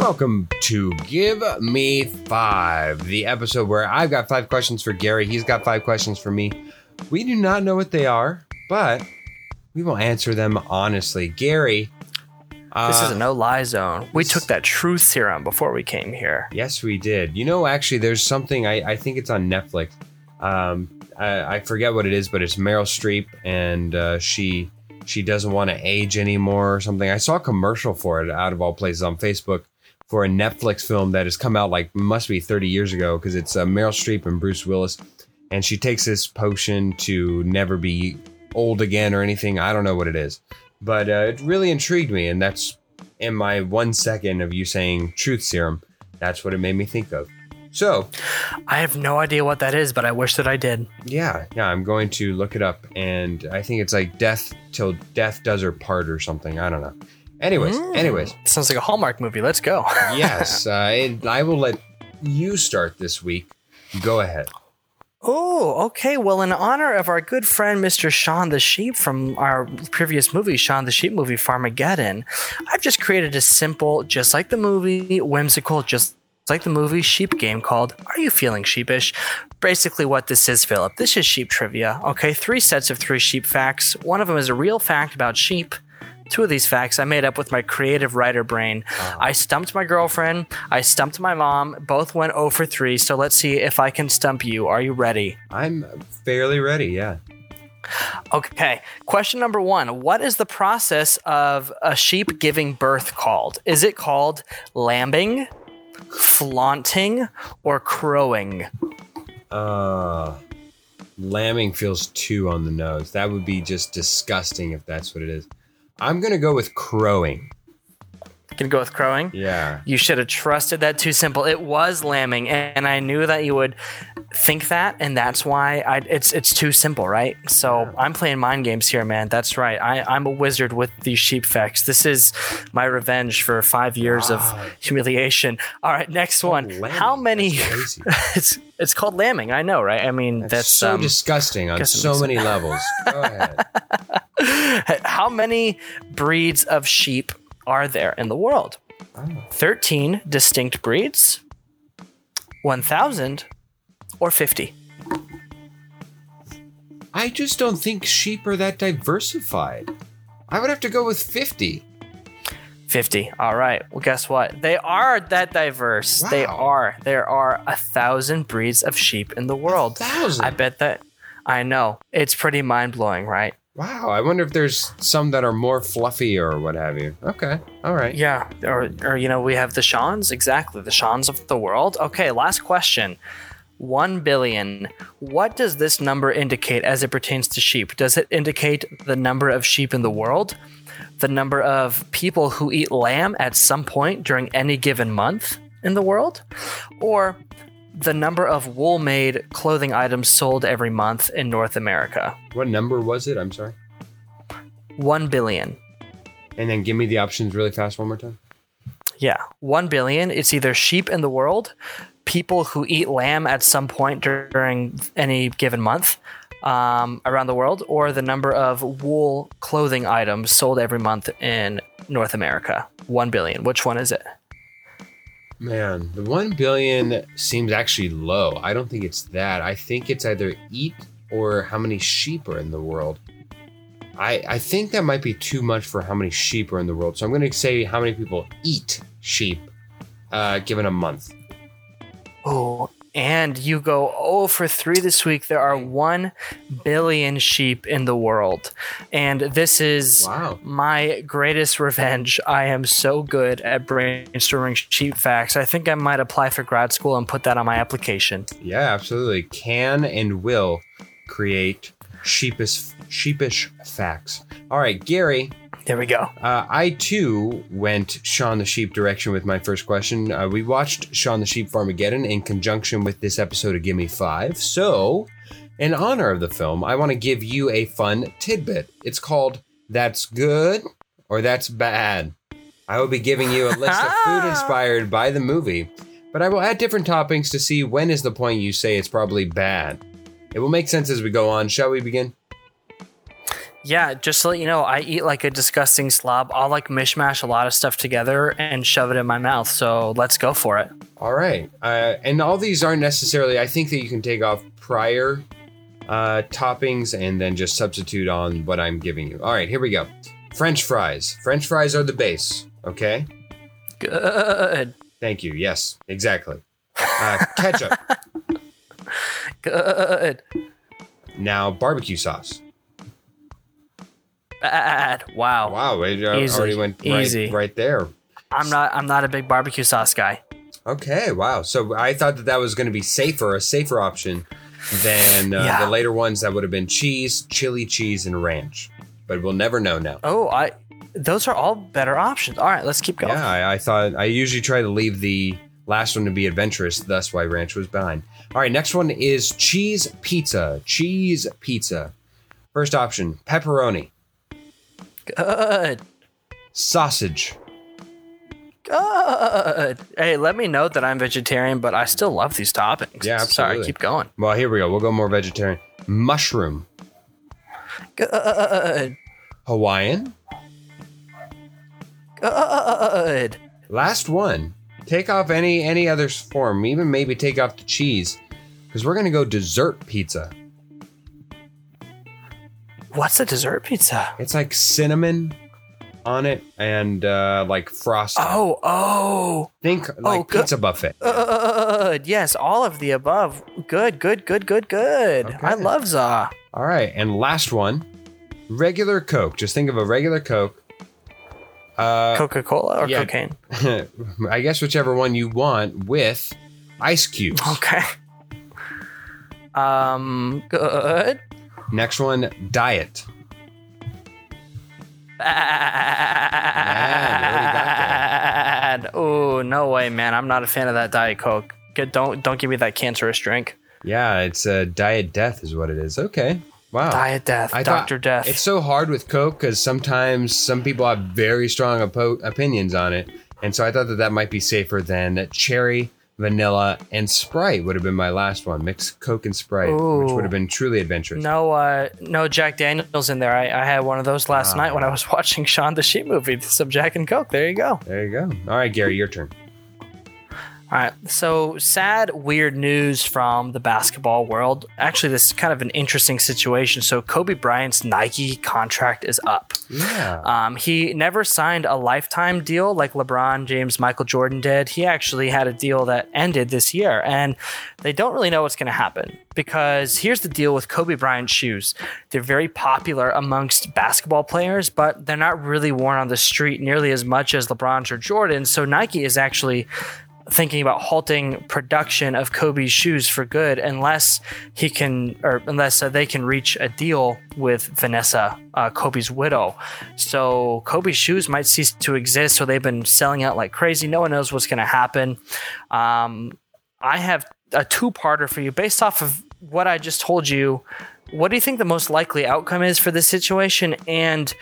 Welcome to Give Me Five, the episode where I've got five questions for Gary. He's got five questions for me. We do not know what they are, but we will answer them honestly. Gary. This is uh, a no lie zone. We took that truth serum before we came here. Yes, we did. You know, actually, there's something I, I think it's on Netflix. Um, I, I forget what it is, but it's Meryl Streep, and uh, she she doesn't want to age anymore or something. I saw a commercial for it out of all places on Facebook for a Netflix film that has come out like must be 30 years ago because it's uh, Meryl Streep and Bruce Willis, and she takes this potion to never be old again or anything. I don't know what it is, but uh, it really intrigued me, and that's in my one second of you saying truth serum. That's what it made me think of. So, I have no idea what that is, but I wish that I did. yeah, yeah, I'm going to look it up, and I think it's like death till death does her part or something. I don't know. Anyways, Mm. anyways, Sounds like a Hallmark movie. Let's go. yes, uh, and I will let you start this week. Go ahead. Oh, okay. Well, in honor of our good friend Mr. Shaun the Sheep from our previous movie, Shaun the Sheep movie, Farmageddon, I've just created a simple, just like the movie, whimsical, just like the movie sheep game called Are You Feeling Sheepish? Basically, what this is, Philip, this is sheep trivia. Okay, three sets of three sheep facts. One of them is a real fact about sheep. Two of these facts I made up with my creative writer brain. I stumped my girlfriend. I stumped my mom. Both went 0 for 3. So let's see if I can stump you. Are you ready? I'm fairly ready. Yeah. Okay. Question number one What is the process of a sheep giving birth called? Is it called lambing, flaunting, or crowing? Uh, lambing feels too on the nose. That would be just disgusting if that's what it is. I'm gonna go with crowing. Gonna go with crowing? Yeah. You should have trusted that too simple. It was lambing, and I knew that you would think that, and that's why I, it's it's too simple, right? So I'm playing mind games here, man. That's right. I, I'm a wizard with these sheep facts. This is my revenge for five years Wow. of humiliation. All right, next one. lambing, How many? that's crazy. it's it's called lambing. I know, right? I mean, That's, so um, disgusting on guess it so makes many levels. Go ahead. how many breeds of sheep are there in the world? Oh. 13 distinct breeds, 1,000, or 50? I just don't think sheep are that diversified. I would have to go with 50. 50. All right. Well, guess what? They are that diverse. They are. There are a thousand breeds of sheep in the world. Thousand. I bet that. I know. It's pretty mind blowing, right? Wow. I wonder if there's some that are more fluffy or what have you. Okay. All right. Yeah. Or, or you know, we have the Shauns. Exactly. The Shauns of the world. Okay. Last question. 1 billion. What does this number indicate as it pertains to sheep? Does it indicate the number of sheep in the world? The number of people who eat lamb at some point during any given month in the world? Or the number of wool made clothing items sold every month in North America? What number was it? I'm sorry. 1 billion. And then give me the options really fast one more time. Yeah, 1 billion. It's either sheep in the world, people who eat lamb at some point during any given month um, around the world, or the number of wool clothing items sold every month in North America. 1 billion. Which one is it? Man, the 1 billion seems actually low. I don't think it's that. I think it's either eat or how many sheep are in the world. I, I think that might be too much for how many sheep are in the world. So I'm going to say how many people eat sheep uh, given a month. Oh, and you go oh for 3 this week. There are 1 billion sheep in the world. And this is Wow. my greatest revenge. I am so good at brainstorming sheep facts. I think I might apply for grad school and put that on my application. Yeah, absolutely. Can and will create sheepish sheepish facts. All right, Gary. There we go. Uh, I too went Shaun the Sheep direction with my first question. Uh, we watched Shaun the Sheep Farmageddon in conjunction with this episode of Gimme Five. So, in honor of the film, I want to give you a fun tidbit. It's called "That's Good" or "That's Bad." I will be giving you a list of food inspired by the movie, but I will add different toppings to see when is the point you say it's probably bad. It will make sense as we go on. Shall we begin? Yeah, just to let you know, I eat like a disgusting slob. I'll like mishmash a lot of stuff together and shove it in my mouth. So let's go for it. All right. Uh, and all these aren't necessarily, I think that you can take off prior uh, toppings and then just substitute on what I'm giving you. All right, here we go. French fries. French fries are the base. Okay. Good. Thank you. Yes, exactly. Uh, ketchup. Good. Now, barbecue sauce. Bad. Wow. Wow, it already went Easy. right, right there. I'm not I'm not a big barbecue sauce guy. Okay, wow. So I thought that that was going to be safer, a safer option than uh, Yeah. the later ones that would have been cheese, chili cheese, and ranch. But we'll never know now. Oh, I those are all better options. All right, let's keep going. Yeah, I, I thought I usually try to leave the last one to be adventurous. Thus, why ranch was behind. All right, next one is cheese pizza. Cheese pizza. First option: pepperoni, Good. sausage, Good. Hey, let me know that I'm vegetarian, but I still love these toppings. Yeah, absolutely. Sorry, keep going. Well, here we go. We'll go more vegetarian. Mushroom, Good. Hawaiian. Good. Last one. Take off any any other form. Even maybe take off the cheese, because we're gonna go dessert pizza. What's a dessert pizza? It's like cinnamon on it and uh, like frosting. Oh, oh. Think like good. pizza buffet. Good. Yes, all of the above. Good, good, good, good, good. I love za. All right, and last one, regular Coke. Just think of a regular Coke. Uh, Coca Cola or yeah. cocaine? I guess whichever one you want with ice cubes. Okay. Um, good. Next one, diet. Bad. Oh no way, man! I'm not a fan of that Diet Coke. Good, don't don't give me that cancerous drink. Yeah, it's uh, diet death is what it is. Okay, wow. Diet Death, I thought- Doctor Death. It's so hard with Coke because sometimes some people have very strong oppo- opinions on it, and so I thought that that might be safer than cherry, vanilla, and Sprite would have been my last one. Mix Coke and Sprite, which would have been truly adventurous. no, uh, no Jack Daniels in there. I, I had one of those last Ah. night when I was watching Shaun the Sheep movie. Some Jack and Coke. There you go. There you go. All right, Gary, your turn. All right. So sad, weird news from the basketball world. Actually, this is kind of an interesting situation. So Kobe Bryant's Nike contract is up. Yeah. Um, he never signed a lifetime deal like LeBron James, Michael Jordan did. He actually had a deal that ended this year, and they don't really know what's going to happen because here's the deal with Kobe Bryant shoes. They're very popular amongst basketball players, but they're not really worn on the street nearly as much as LeBron's or Jordan. So Nike is actually thinking about halting production of Kobe's shoes for good unless he can or unless uh, they can reach a deal with Vanessa, uh, Kobe's widow. So Kobe's shoes might cease to exist. So they've been selling out like crazy. No one knows what's going to happen. Um, I have a two-parter for you based off of what I just told you. What do you think the most likely outcome is for this situation? And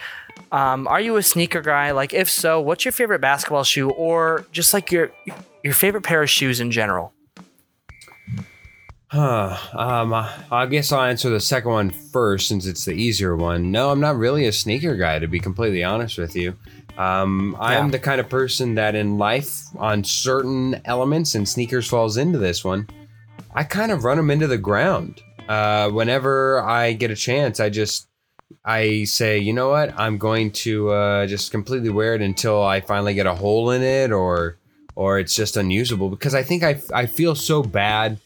um, are you a sneaker guy? Like, if so, what's your favorite basketball shoe, or just like your your favorite pair of shoes in general? Huh. Um, I guess I'll answer the second one first since it's the easier one. No, I'm not really a sneaker guy, to be completely honest with you. Um, I'm the kind of person that in life, on certain elements, and sneakers falls into this one, I kind of run them into the ground. Uh, whenever I get a chance, I just I say, you know what, I'm going to uh, just completely wear it until I finally get a hole in it, or or it's just unusable because I think I I feel so bad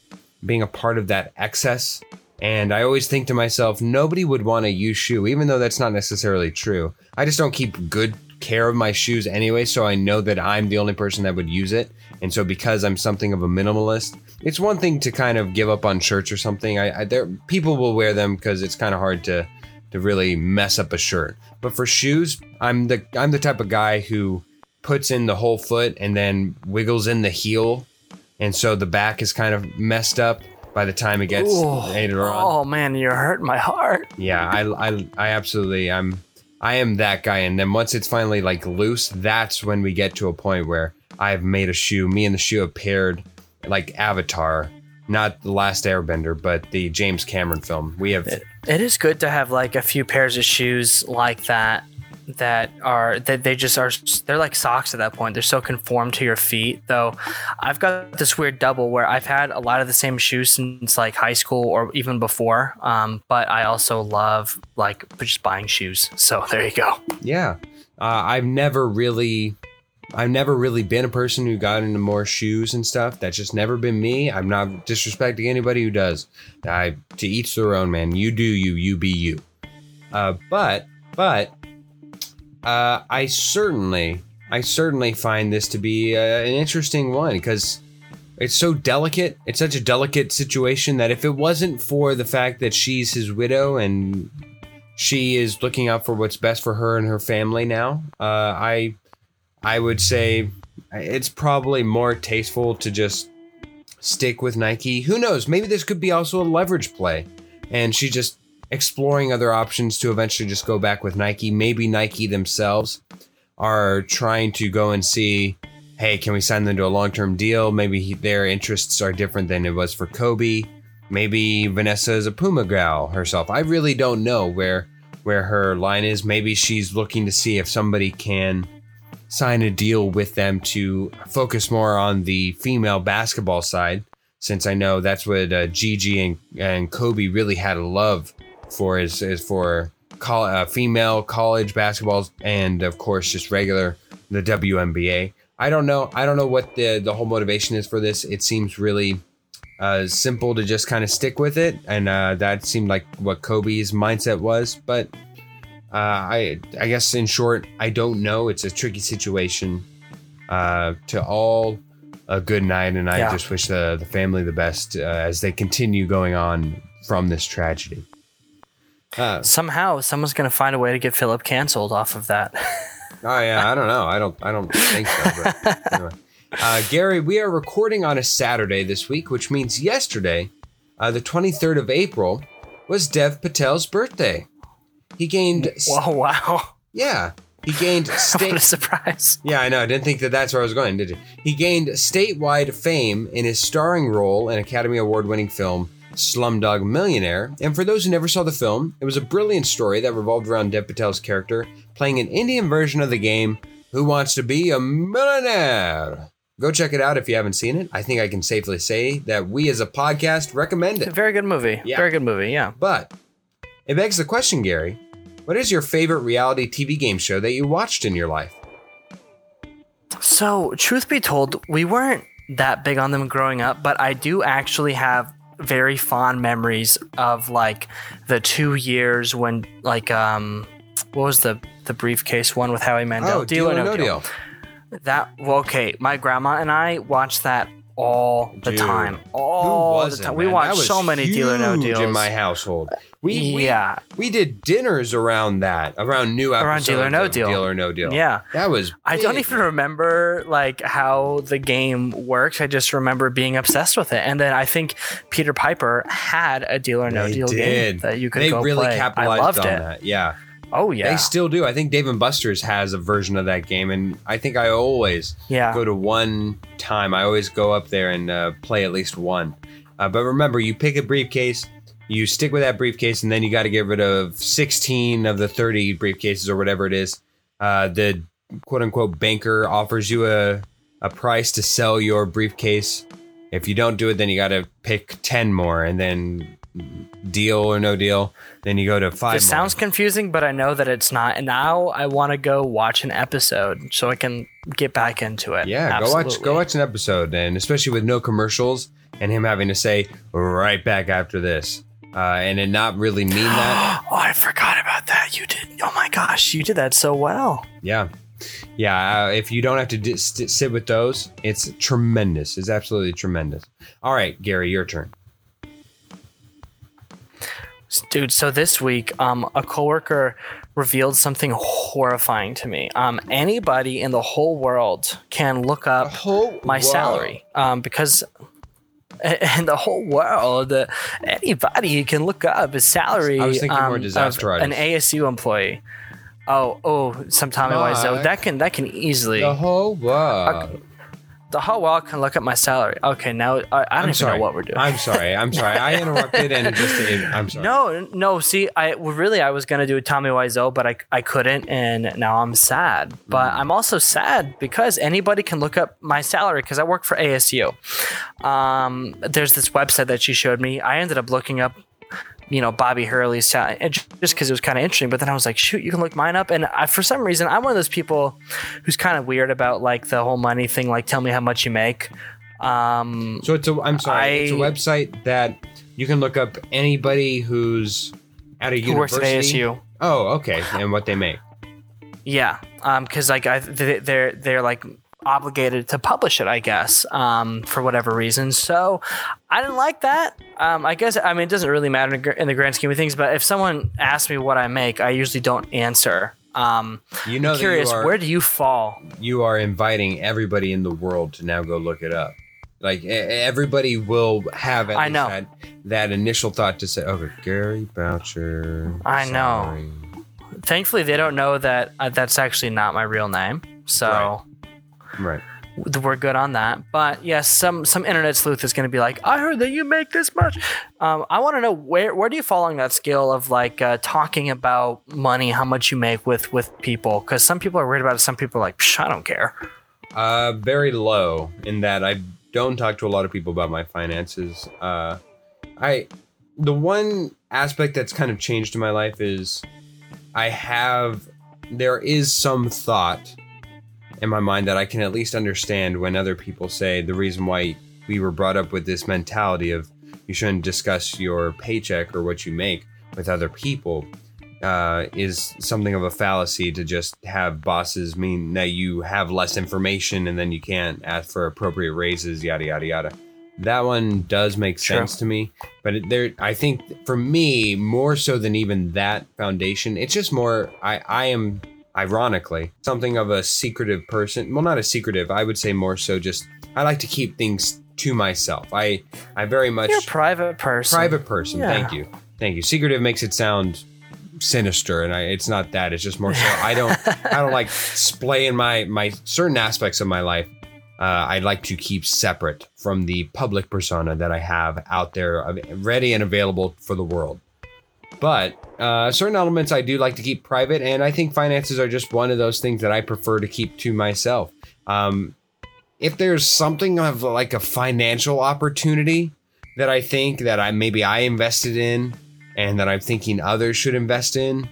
being a part of that excess. And I always think to myself, nobody would want a used shoe, even though that's not necessarily true. I just don't keep good care of my shoes anyway, so I know that I'm the only person that would use it. And so, because I'm something of a minimalist, it's one thing to kind of give up on shirts or something. I, I there people will wear them because it's kind of hard to to really mess up a shirt. But for shoes, I'm the I'm the type of guy who puts in the whole foot and then wiggles in the heel and so the back is kind of messed up by the time it gets Ooh. later on. Oh man, you're hurting my heart. Yeah, I, I, I absolutely, I'm, I am that guy. And then once it's finally like loose, that's when we get to a point where I've made a shoe. Me and the shoe have paired like Avatar, not the Last Airbender, but the James Cameron film. We have It is good to have like a few pairs of shoes like that that are that they just are they're like socks at that point. They're so conformed to your feet. Though I've got this weird double where I've had a lot of the same shoes since like high school or even before. Um, but I also love like just buying shoes. So there you go. Yeah. Uh, I've never really I've never really been a person who got into more shoes and stuff. That's just never been me. I'm not disrespecting anybody who does. I to each their own, man. You do you, you be you. Uh, but but uh, I certainly I certainly find this to be uh, an interesting one because it's so delicate. It's such a delicate situation that if it wasn't for the fact that she's his widow and she is looking out for what's best for her and her family now, uh, I I would say it's probably more tasteful to just stick with Nike. Who knows? Maybe this could be also a leverage play, and she just exploring other options to eventually just go back with Nike. Maybe Nike themselves are trying to go and see, hey, can we sign them to a long term deal? Maybe he, their interests are different than it was for Kobe. Maybe Vanessa is a Puma gal herself. I really don't know where where her line is. Maybe she's looking to see if somebody can sign a deal with them to focus more on the female basketball side, since I know that's what uh, Gigi and, and Kobe really had a love for is, is for col- uh, female college basketballs and of course just regular the WNBA. I don't know. I don't know what the the whole motivation is for this. It seems really uh, simple to just kind of stick with it, and uh, that seemed like what Kobe's mindset was. But uh, I I guess in short, I don't know. It's a tricky situation. Uh, to all, a good night, and I Yeah. just wish the the family the best uh, as they continue going on from this tragedy. Uh, Somehow someone's gonna find a way to get Philip canceled off of that. Oh yeah, I don't know. I don't. I don't think so. But anyway. uh, Gary, we are recording on a Saturday this week, which means yesterday, uh, the 23rd of April, was Dev Patel's birthday. He gained. Wow, wow. Yeah, he gained what a surprise. Yeah, I know. I didn't think that that's where I was going, did you? He gained statewide fame in his starring role in Academy Award-winning film Slumdog Millionaire. And for those who never saw the film, it was a brilliant story that revolved around Dev Patel's character playing an Indian version of the game Who Wants to Be a Millionaire. Go check it out if you haven't seen it. I think I can safely say that we as a podcast recommend it. Very good movie. Yeah. Very good movie, yeah. But it begs the question, Gary, what is your favorite reality TV game show that you watched in your life? So, truth be told, we weren't that big on them growing up, but I do actually have very fond memories of like the two years when like um what was the the briefcase one with Howie Mandel? Oh, Deal or No Deal. That well, okay. My grandma and I watched that all the Dude, time. All the time. We man? watched That was so many Deal or No huge Deals. in my household. We, we Yeah. we did dinners around that, around new episodes Around Deal or No of Deal. Deal or No Deal. Yeah. that was. I don't big, even remember like how the game works. I just remember being obsessed with it. And then I think Peter Piper had a Deal or No They Deal game did. that you could They go really play. I capitalized loved on it. that. Yeah. Oh yeah, they still do. I think Dave and Buster's has a version of that game, and I think I always yeah. go to one time. I always go up there and uh, play at least one. Uh, but remember, you pick a briefcase, you stick with that briefcase, and then you got to get rid of 16 of the 30 briefcases or whatever it is. Uh, the quote unquote banker offers you a, a price to sell your briefcase. If you don't do it, then you got to pick 10 more, and then deal or no deal. Then you go to five. This more. sounds confusing, but I know that it's not. And now I want to go watch an episode so I can get back into it. Yeah, go watch go watch an episode, and especially with no commercials and him having to say right back after this, uh, and it not really mean that. Oh, I forgot about that. You did. Oh my gosh, you did that so well. yeah, yeah. Uh, if you don't have to st- sit with those, it's tremendous. It's absolutely tremendous. All right, Gary, your turn. Dude, so this week, um, a coworker revealed something horrifying to me. Um, anybody in the whole world can look up whole my salary um, because in the whole world, uh, anybody can look up his salary. I was thinking more um, disaster of an. ASU employee. Oh, oh, some Tommy. Wiseau. That can that can easily. The whole world. The whole world can look at my salary. Okay, now I, I don't I'm even sorry. know what we're doing. I'm sorry. I'm sorry. I interrupted and just. I'm sorry. no, no. See, I well, really I was gonna do a Tommy Wiseau, but I, I couldn't, and now I'm sad. But I'm also sad because anybody can look up my salary because I work for ASU. Um, there's this website that she showed me. I ended up looking up, you know, Bobby Hurley's salary and just because it was kind of interesting. But then I was like, shoot, you can look mine up. And I, for some reason, I'm one of those people who's kind of weird about like the whole money thing. Like, tell me how much you make. Um, So it's a. I'm sorry. it's a I- website that you can look up anybody who's at a who works at university. ASU. Oh, okay. And what they make. Yeah, because like I, they- they're they're like obligated to publish it, I guess, um, for whatever reason. So I didn't like that. Um, I guess I mean it doesn't really matter in the gr- in the grand scheme of things. But if someone asks me what I make, I usually don't answer. Um, You know, I'm curious, you are, where do you fall? you are inviting everybody in the world to now go look it up. Like everybody will have at I least know. That, that initial thought to say, "Okay, Gary Boucher." I know. Thankfully, they don't know that uh, that's actually not my real name. So. Right. W- we're good on that. But yes, some some internet sleuth is going to be like, I heard that you make this much. Um, I want to know where where do you fall on that scale of like uh, talking about money, how much you make with with people? Because some people are worried about it. Some people are like, Psh, I don't care. Uh, very low in that I don't talk to a lot of people about my finances. Uh, I the one aspect that's kind of changed in my life is I have there is some thought in my mind that I can at least understand when other people say the reason why we were brought up with this mentality of you shouldn't discuss your paycheck or what you make with other people uh, is something of a fallacy to just have bosses mean that you have less information and then you can't ask for appropriate raises, yada yada yada. That one does make True. sense to me, but it, there, I think for me more so than even that foundation, it's just more. I I am ironically something of a secretive person. Well, not a secretive. I would say more so just I like to keep things to myself. I I very much You're a private person. private person. Yeah. Thank you, thank you. Secretive makes it sound sinister, and I, it's not that. It's just more so. I don't I don't like splaying my my certain aspects of my life. Uh, I like to keep separate from the public persona that I have out there, uh, ready and available for the world. But uh, certain elements I do like to keep private, and I think finances are just one of those things that I prefer to keep to myself. Um, if there's something of like a financial opportunity that I think that I maybe I invested in and that I'm thinking others should invest in,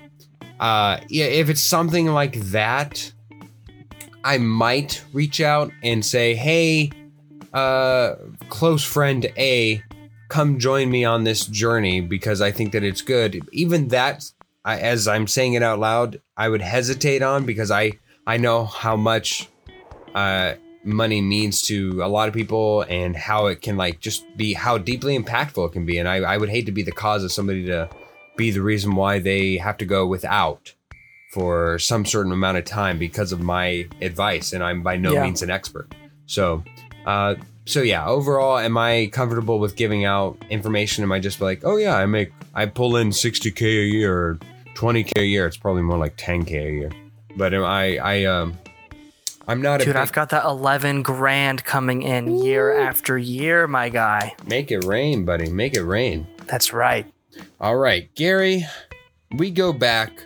uh, yeah, if it's something like that, I might reach out and say, "Hey, uh, close friend A, come join me on this journey because I think that it's good." Even that, I, as I'm saying it out loud, I would hesitate on because I I know how much uh, money means to a lot of people and how it can like just be how deeply impactful it can be. And I, I would hate to be the cause of somebody to be the reason why they have to go without for some certain amount of time because of my advice. And I'm by no Yeah. means an expert. So, uh, so yeah, overall, am I comfortable with giving out information? Am I just like, oh yeah, I make, I pull in 60K a year or 20K a year. It's probably more like 10K a year. But am I, I, um, I'm not a Dude, big, I've got that 11 grand coming in year after year, my guy. Make it rain, buddy. Make it rain. That's right. All right, Gary, we go back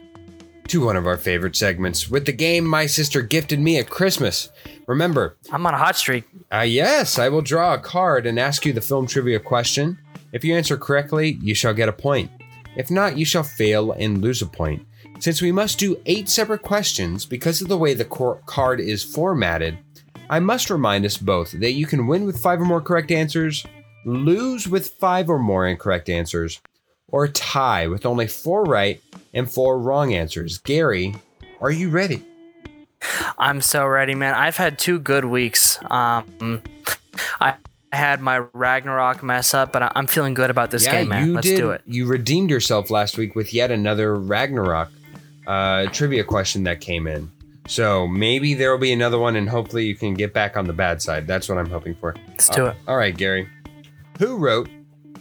to one of our favorite segments with the game my sister gifted me at Christmas. Remember, I'm on a hot streak. uh, yes, I will draw a card and ask you the film trivia question. If you answer correctly, you shall get a point. If not, you shall fail and lose a point. Since we must do eight separate questions because of the way the cor- card is formatted, I must remind us both that you can win with five or more correct answers, lose with five or more incorrect answers, or tie with only four right and four wrong answers. Gary, are you ready? I'm so ready, man. I've had two good weeks. Um, I had my Ragnarok mess up, but I'm feeling good about this game, man. Let's did. do it. You redeemed yourself last week with yet another Ragnarok uh, trivia question that came in. So maybe there will be another one, and hopefully you can get back on the bad side. That's what I'm hoping for. Let's do Uh, it. All right, Gary. Who wrote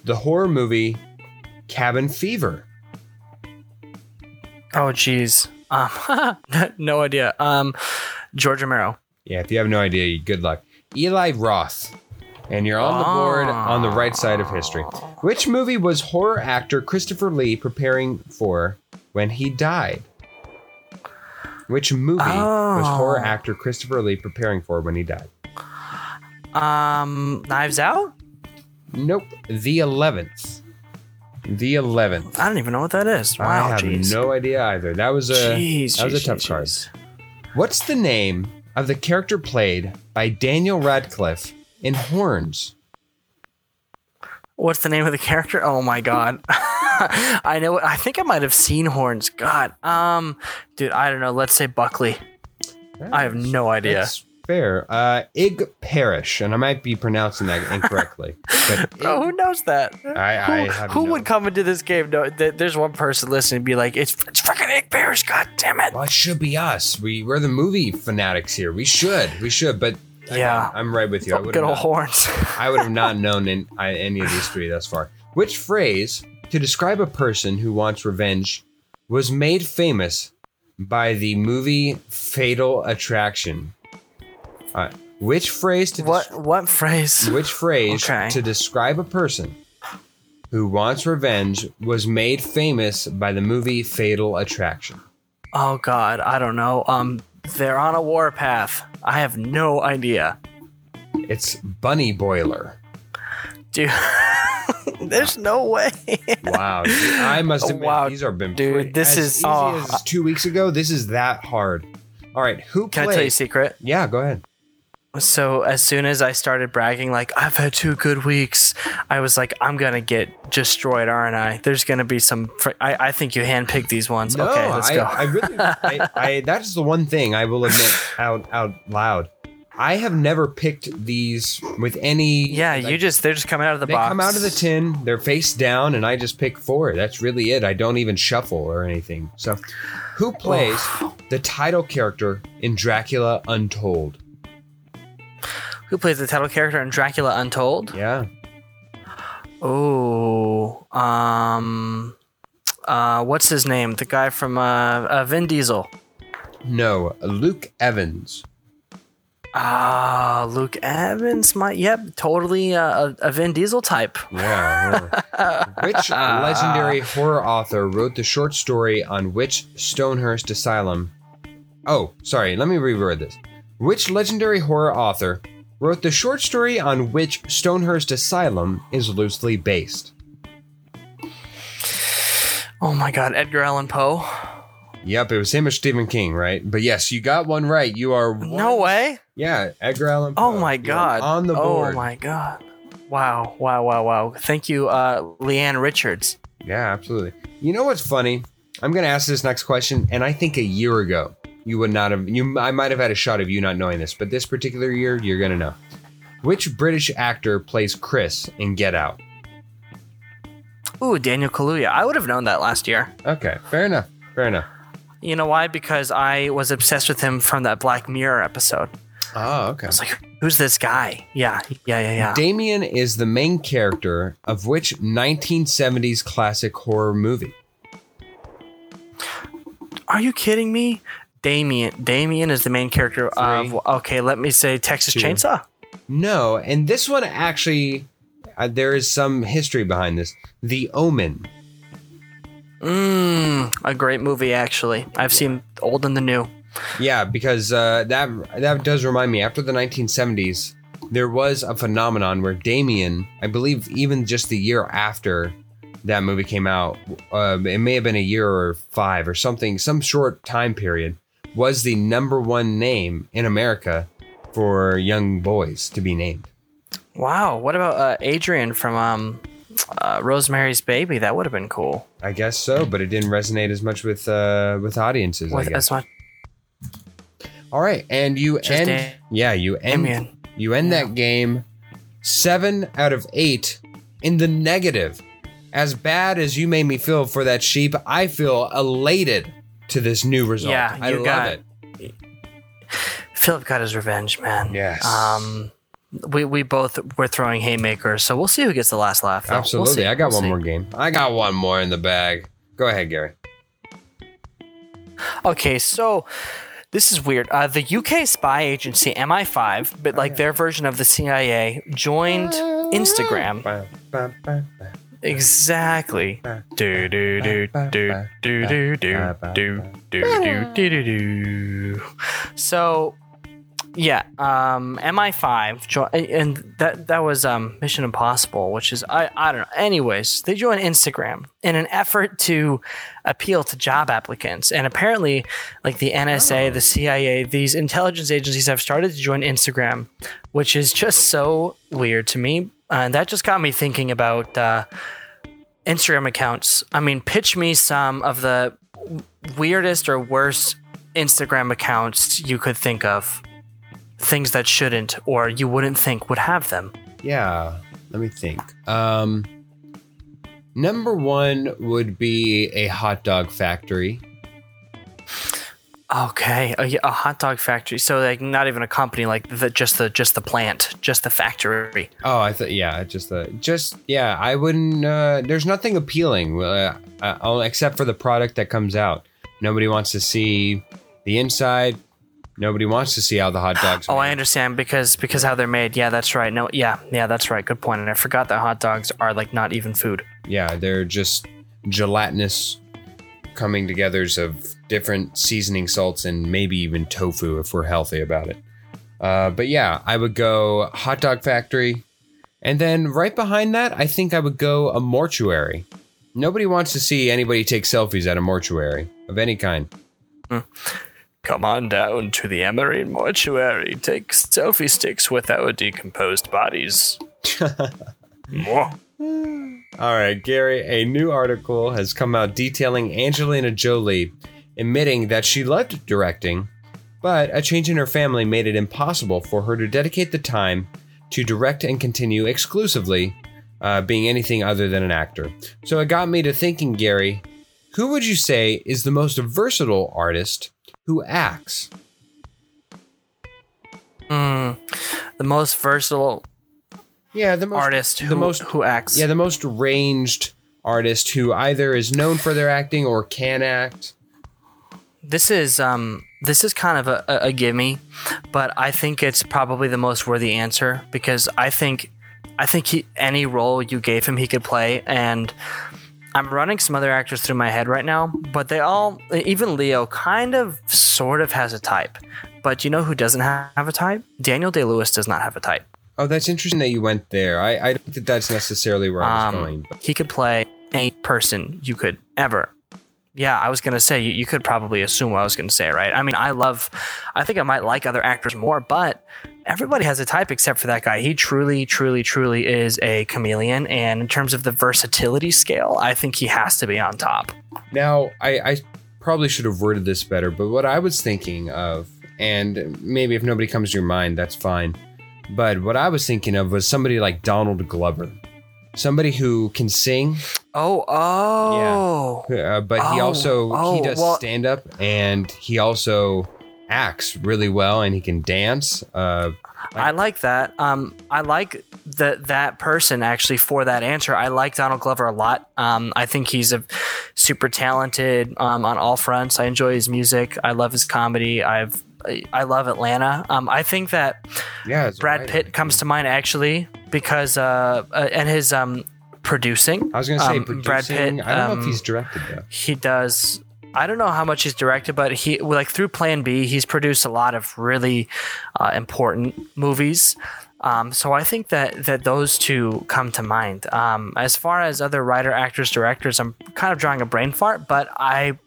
the horror movie Cabin Fever? Oh, geez. Um, no idea. Um, George Romero. Yeah, if you have no idea, good luck. Eli Roth. And you're on the board on the right side of history. Which movie was horror actor Christopher Lee preparing for when he died? Which movie was horror Oh. actor Christopher Lee preparing for when he died? Um, Knives Out. Nope. The 11th. The 11th. I don't even know what that is. Wow, I have jeez. no idea either. That was a Jeez, that was a tough jeez, card. What's the name of the character played by Daniel Radcliffe in Horns? What's the name of the character? Oh my god. I know I think I might have seen horns. God. Um dude, I don't know. Let's say Buckley. I have no idea. That's fair. Uh, Ig Perrish, and I might be pronouncing that incorrectly, but Oh, who knows that? I, I who have who would come into this game? No, th- there's one person listening and be like, "It's it's fucking Nick Bears, god damn it!" Well, it should be us. We we're the movie fanatics here. We should. We should. But Yeah. I'm right with you. I would Good have old not, horns. I would have not known in, I, any of these three thus far. Which phrase to describe a person who wants revenge was made famous by the movie Fatal Attraction? Uh, which phrase to des- what what phrase? which phrase Okay. to describe a person who wants revenge was made famous by the movie Fatal Attraction? Oh god, I don't know. Um, they're on a warpath. I have no idea, It's Bunny Boiler. dude. there's no way. Wow, dude, I must have been. Wow, these are been dude, pretty- this as is- easy oh, as two weeks ago. This is that hard. All right, who Can I tell you a secret? yeah, go ahead. So as soon as I started bragging, like I've had two good weeks, I was like, I'm gonna get destroyed, aren't I? There's gonna be some. Fr- I I think you handpicked these ones. No, okay, let's I, go. I really, I, I, that is the one thing I will admit out out loud. I have never picked these with any. yeah, like, you just they're just coming out of the box. They box. come out of the tin, they're face down, and I just pick four. That's really it. I don't even shuffle or anything. So, who plays the title character in Dracula Untold? Who plays the title character in Dracula Untold? Yeah. Oh, um, uh, what's his name? The guy from uh, uh Vin Diesel. No, Luke Evans. Ah, Luke Evans. My yep, totally uh, a, a Vin Diesel type. Yeah. yeah. which legendary horror author wrote the short story on which Stonehurst Asylum? Oh, sorry, let me reword this. Which legendary horror author wrote the short story on which Stonehurst Asylum is loosely based? Oh my God, Edgar Allan Poe. Yep, it was him or Stephen King, right? But yes, you got one right. You are one, No way. Yeah, Edgar Allan Poe. Oh my God. On the board. Oh my God. Wow, wow, wow, wow. Thank you, uh, Leanne Richards. Yeah, absolutely. You know what's funny? I'm going to ask this next question, and I think a year ago you would not have. You, I might have had a shot of you not knowing this, but this particular year you're to know. Which British actor plays Chris in Get Out? Ooh, Daniel Kaluuya. I would have known that last year. Okay, fair enough. Fair enough. You know why? Because I was obsessed with him from that Black Mirror episode. Oh, okay. I was like, who's this guy? Yeah, yeah, yeah, yeah. Damien is the main character of which 1970s classic horror movie? Are you kidding me? Damien. Damien is the main character Three. of. Okay, let me say Texas Two. Chainsaw. No, and this one actually, uh, there is some history behind this. The Omen. Mmm, a great movie actually. I've seen old and the new. Yeah, because uh, that that does remind me. After the 1970s, there was a phenomenon where Damien, I believe, even just the year after that movie came out, uh, it may have been a year or five or something, some short time period, was the number one name in America for young boys to be named. Wow. What about uh, Adrian from um, uh, Rosemary's Baby? That would have been cool. I guess so, but it didn't resonate as much with uh, with audiences. I With guess. as much All right, and you Just end. Dan- yeah, you end. Damien. You end that game seven out of eight in the negative. As bad as you made me feel for that sheep, I feel elated to this new result. Yeah, I you love got- it. Philip got his revenge, man. Yes. Um, we we both were throwing haymakers, so we'll see who gets the last laugh. though. We'll Absolutely. I got We'll one see. more game. I got one more in the bag. Go ahead, Gary. Okay, so This is weird. Uh, the UK spy agency MI5, but like their version of the CIA, joined Instagram. Exactly. Do do do do do do do do do do do do do. So, yeah, um, MI5 and that that was um, Mission Impossible, which is I I don't know. Anyways, they joined Instagram in an effort to appeal to job applicants, and apparently, like the NSA, the CIA, these intelligence agencies have started to join Instagram, which is just so weird to me. Uh, and that just got me thinking about. Uh, Instagram accounts. I mean, pitch me some of the weirdest or worst Instagram accounts you could think of. Things that shouldn't or you wouldn't think would have them. Yeah, let me think. Um, number one would be a hot dog factory. Okay, a, a hot dog factory. So like not even a company, like the, just the just the plant, just the factory. Oh, I thought, yeah, just the, just yeah. I wouldn't. Uh, there's nothing appealing, uh, uh, except for the product that comes out. Nobody wants to see the inside. Nobody wants to see how the hot dogs. Oh, are I understand because because how they're made. Yeah, that's right. No, yeah, yeah, that's right. Good point. And I forgot that hot dogs are like not even food. Yeah, they're just gelatinous coming togethers of different seasoning salts and maybe even tofu if we're healthy about it. Uh, but yeah, I would go hot dog factory, and then right behind that, I think I would go a mortuary. Nobody wants to see anybody take selfies at a mortuary of any kind. Come on down to the Emery mortuary. Take selfie sticks with our decomposed bodies. All right, Gary, a new article has come out detailing Angelina Jolie admitting that she loved directing, but a change in her family made it impossible for her to dedicate the time to direct and continue exclusively uh, being anything other than an actor. So it got me to thinking, Gary, who would you say is the most versatile artist who acts? Mm, the most versatile Yeah, the most artist who, the most who acts. Yeah, the most ranged artist who either is known for their acting or can act. This is um this is kind of a, a, a gimme, but I think it's probably the most worthy answer because I think I think he any role you gave him he could play and I'm running some other actors through my head right now, but they all even Leo kind of sort of has a type. But you know who doesn't have a type? Daniel Day Lewis does not have a type. Oh, that's interesting that you went there. I, I don't think that's necessarily where I was Um, going. he could play any person you could ever. Yeah, I was gonna say you, you could probably assume what I was gonna say, right? I mean, I love, I think I might like other actors more, but everybody has a type except for that guy. He truly, truly, truly is a chameleon, and in terms of the versatility scale, I think he has to be on top. Now, I, I probably should have worded this better, but what I was thinking of, and maybe if nobody comes to your mind, that's fine. But what I was thinking of was somebody like Donald Glover, somebody who can sing, Oh, oh, uh, but he Oh, also he oh, does well- stand up and he also acts really well and he can dance. Uh, I like that. Um, I like that that person actually for that answer. I like Donald Glover a lot. Um, I think he's a super talented um, on all fronts. I enjoy his music. I love his comedy. I've I love Atlanta. Um, I think that yeah, Brad writer. Pitt comes to mind actually because uh, uh and his um producing. I was going to say um, producing. Brad Pitt, I don't know if um, he's directed though. he does i don't know how much he's directed but he like through plan b he's produced a lot of really uh, important movies um, so i think that that those two come to mind um, as far as other writer actors directors i'm kind of drawing a brain fart but i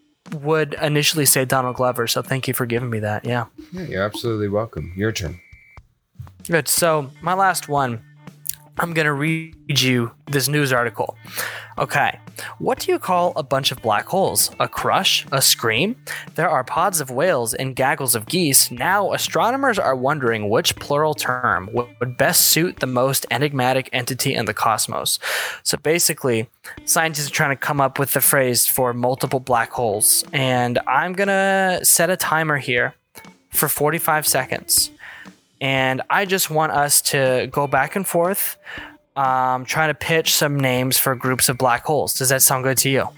would initially say donald glover so thank you for giving me that yeah Yeah, you're absolutely welcome. Your turn. Good. So, my last one, I'm going to read you this news article. Okay. What do you call a bunch of black holes? A crush? A scream? There are pods of whales and gaggles of geese. Now, astronomers are wondering which plural term would best suit the most enigmatic entity in the cosmos. So, basically, scientists are trying to come up with the phrase for multiple black holes. And I'm going to set a timer here for 45 seconds and I just want us to go back and forth, um, trying to pitch some names for groups of black holes. Does that sound good to you?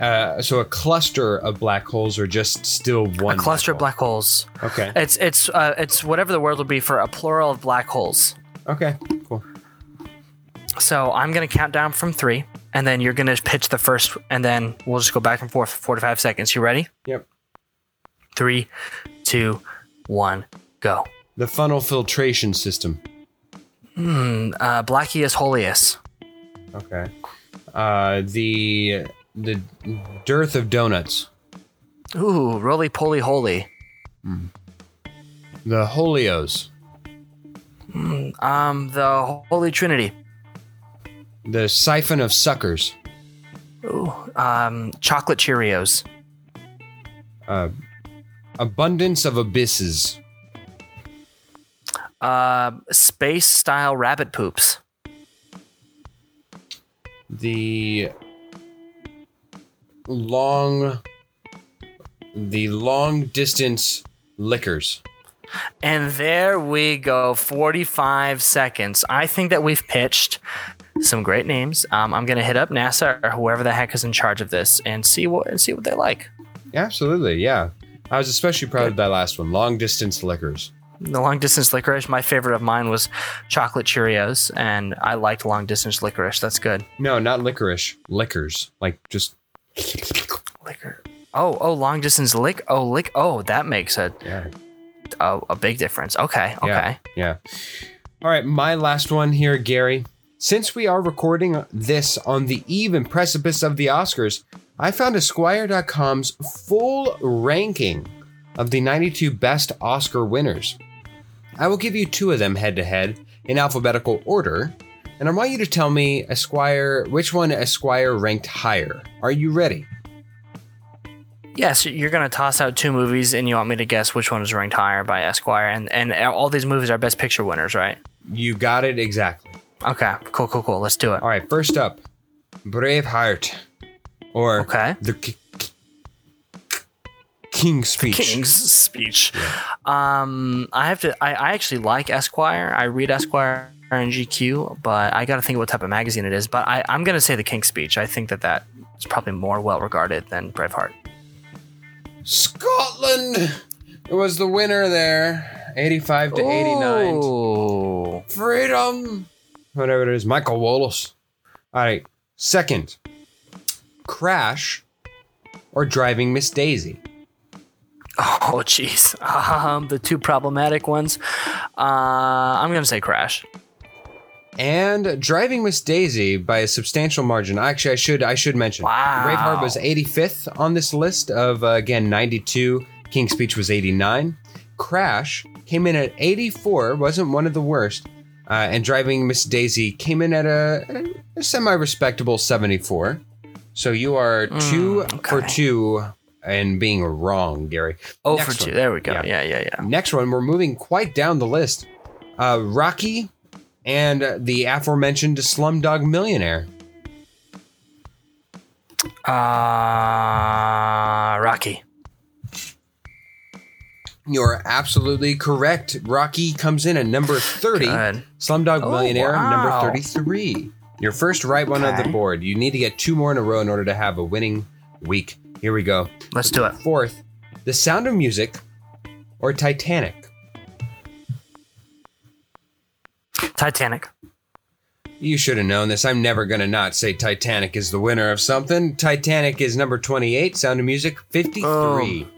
Uh, so a cluster of black holes, or just still one a cluster of black black holes. Okay. It's it's uh, it's whatever the word will be for a plural of black holes. Okay. Cool. So I'm gonna count down from three, and then you're gonna pitch the first, and then we'll just go back and forth for four to five seconds. You ready? Yep. Three, two, one, go. The funnel filtration system. Uh, Blackius Holius. Okay. Uh, the the dearth of donuts. Ooh, roly poly holy. The Holios. Um, the Holy Trinity. The siphon of suckers. Ooh, um, chocolate Cheerios. Uh, abundance of abysses. Uh, space style rabbit poops. The long the long distance liquors. And there we go, 45 seconds. I think that we've pitched some great names. Um, I'm gonna hit up NASA or whoever the heck is in charge of this and see what and see what they like. Absolutely, yeah. I was especially proud of that last one. Long distance liquors. The long distance licorice, my favorite of mine was chocolate Cheerios, and I liked long distance licorice. That's good. No, not licorice. Liquors. Like just Liquor. Oh, oh, long distance lick. Oh, lick. Oh, that makes a yeah. a, a big difference. Okay, okay. Yeah. Yeah. All right, my last one here, Gary. Since we are recording this on the eve and precipice of the Oscars, I found Esquire.com's full ranking of the 92 best Oscar winners. I will give you two of them head to head in alphabetical order, and I want you to tell me Esquire which one Esquire ranked higher. Are you ready? Yes, you're gonna toss out two movies, and you want me to guess which one is ranked higher by Esquire, and and all these movies are Best Picture winners, right? You got it exactly. Okay, cool, cool, cool. Let's do it. All right, first up, Braveheart, or Okay. the King's Speech. King's Speech. Um, I have to. I, I actually like Esquire. I read Esquire and GQ, but I got to think what type of magazine it is. But I, I'm gonna say the King's Speech. I think that that is probably more well regarded than Braveheart. Scotland was the winner there, 85 to 89. Freedom, whatever it is. Michael Wallace. All right, second, Crash, or Driving Miss Daisy. Oh, jeez. Um, the two problematic ones. Uh, I'm gonna say Crash. and driving Miss Daisy by a substantial margin. Actually, I should I should mention Wow. Braveheart was 85th on this list of uh, again 92. King's Speech was 89. Crash came in at 84, wasn't one of the worst. Uh, and driving Miss Daisy came in at a, a semi-respectable 74. So you are two for okay. two and being wrong, Gary. Oh, Next for two. one. There we go. Yeah. Yeah, yeah, yeah. Next one, we're moving quite down the list. Uh, Rocky and the aforementioned Slumdog Millionaire. Uh, Rocky. You're absolutely correct. Rocky comes in at number 30. Good. Slumdog Oh, Millionaire, number 33. Your first right one on the board. You need to get two more in a row in order to have a winning week. Here we go. Let's do it. Fourth, The Sound of Music or Titanic. Titanic. You should have known this. I'm never going to not say Titanic is the winner of something. Titanic is number 28, Sound of Music 53.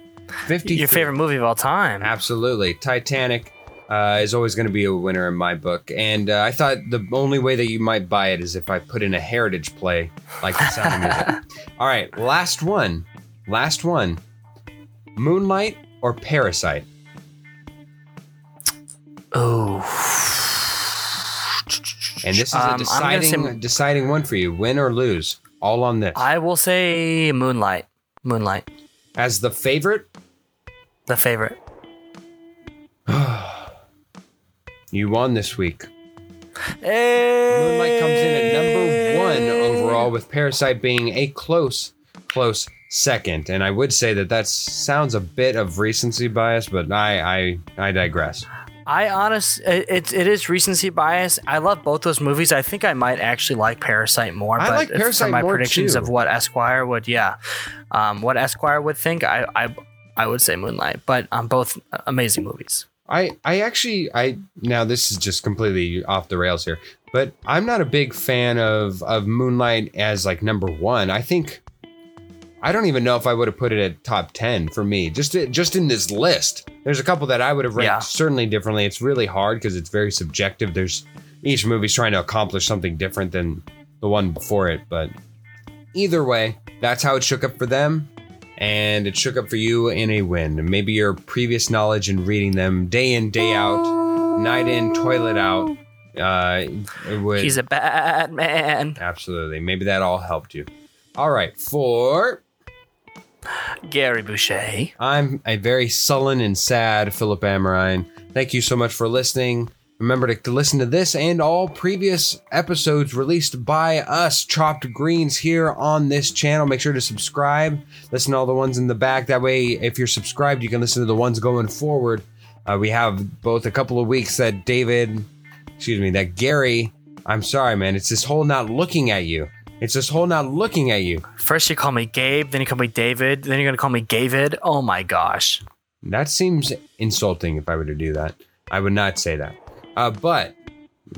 53. Your favorite movie of all time. Absolutely. Titanic uh, is always going to be a winner in my book. And uh, I thought the only way that you might buy it is if I put in a heritage play like The Sound of Music. All right, last one. Last one. Moonlight or Parasite? Oh. And this is Um, a gonna deciding say- deciding one for you, win or lose. All on this. I will say Moonlight. Moonlight. As the favorite, The favorite. you won this week. Hey! Moonlight comes in at number one overall, with Parasite being a close, close second. And I would say that that sounds a bit of recency bias, but I, I, I digress. I honest, it, it, it is recency bias. I love both those movies. I think I might actually like Parasite more. I but like Parasite for my more, predictions too. of what Esquire would, yeah, um, what Esquire would think, I, I, I would say Moonlight. But um, both amazing movies. I I actually I now this is just completely off the rails here, but I'm not a big fan of of Moonlight as like number one. I think I don't even know if I would have put it at top ten for me. Just just in this list, there's a couple that I would have ranked Yeah. certainly differently. It's really hard because it's very subjective. There's each movie's trying to accomplish something different than the one before it, but either way, that's how it shook up for them and it shook up for you in a win. Maybe your previous knowledge in reading them day in, day out, night in, toilet out. Uh, it would He's a bad man. absolutely. Maybe that all helped you. All right, for Gary Boucher. I'm a very sullen and sad Philip Amrine. Thank you so much for listening. Remember to listen to this and all previous episodes released by us, Chopped Greens, here on this channel. Make sure to subscribe. Listen to all the ones in the back. That way, if you're subscribed, you can listen to the ones going forward. Uh, we have both a couple of weeks that David, excuse me, that Gary, I'm sorry, man, it's this whole not looking at you. It's this whole not looking at you. First you call me Gabe, then you call me David, then you're gonna call me David. Oh my gosh. That seems insulting if I were to do that. I would not say that. Uh, but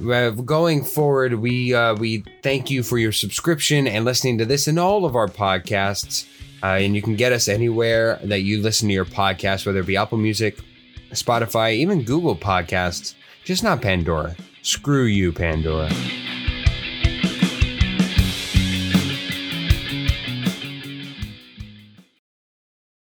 uh, going forward, we uh, we thank you for your subscription and listening to this and all of our podcasts. Uh, and you can get us anywhere that you listen to your podcast, whether it be Apple Music, Spotify, even Google Podcasts. Just not Pandora. Screw you, Pandora.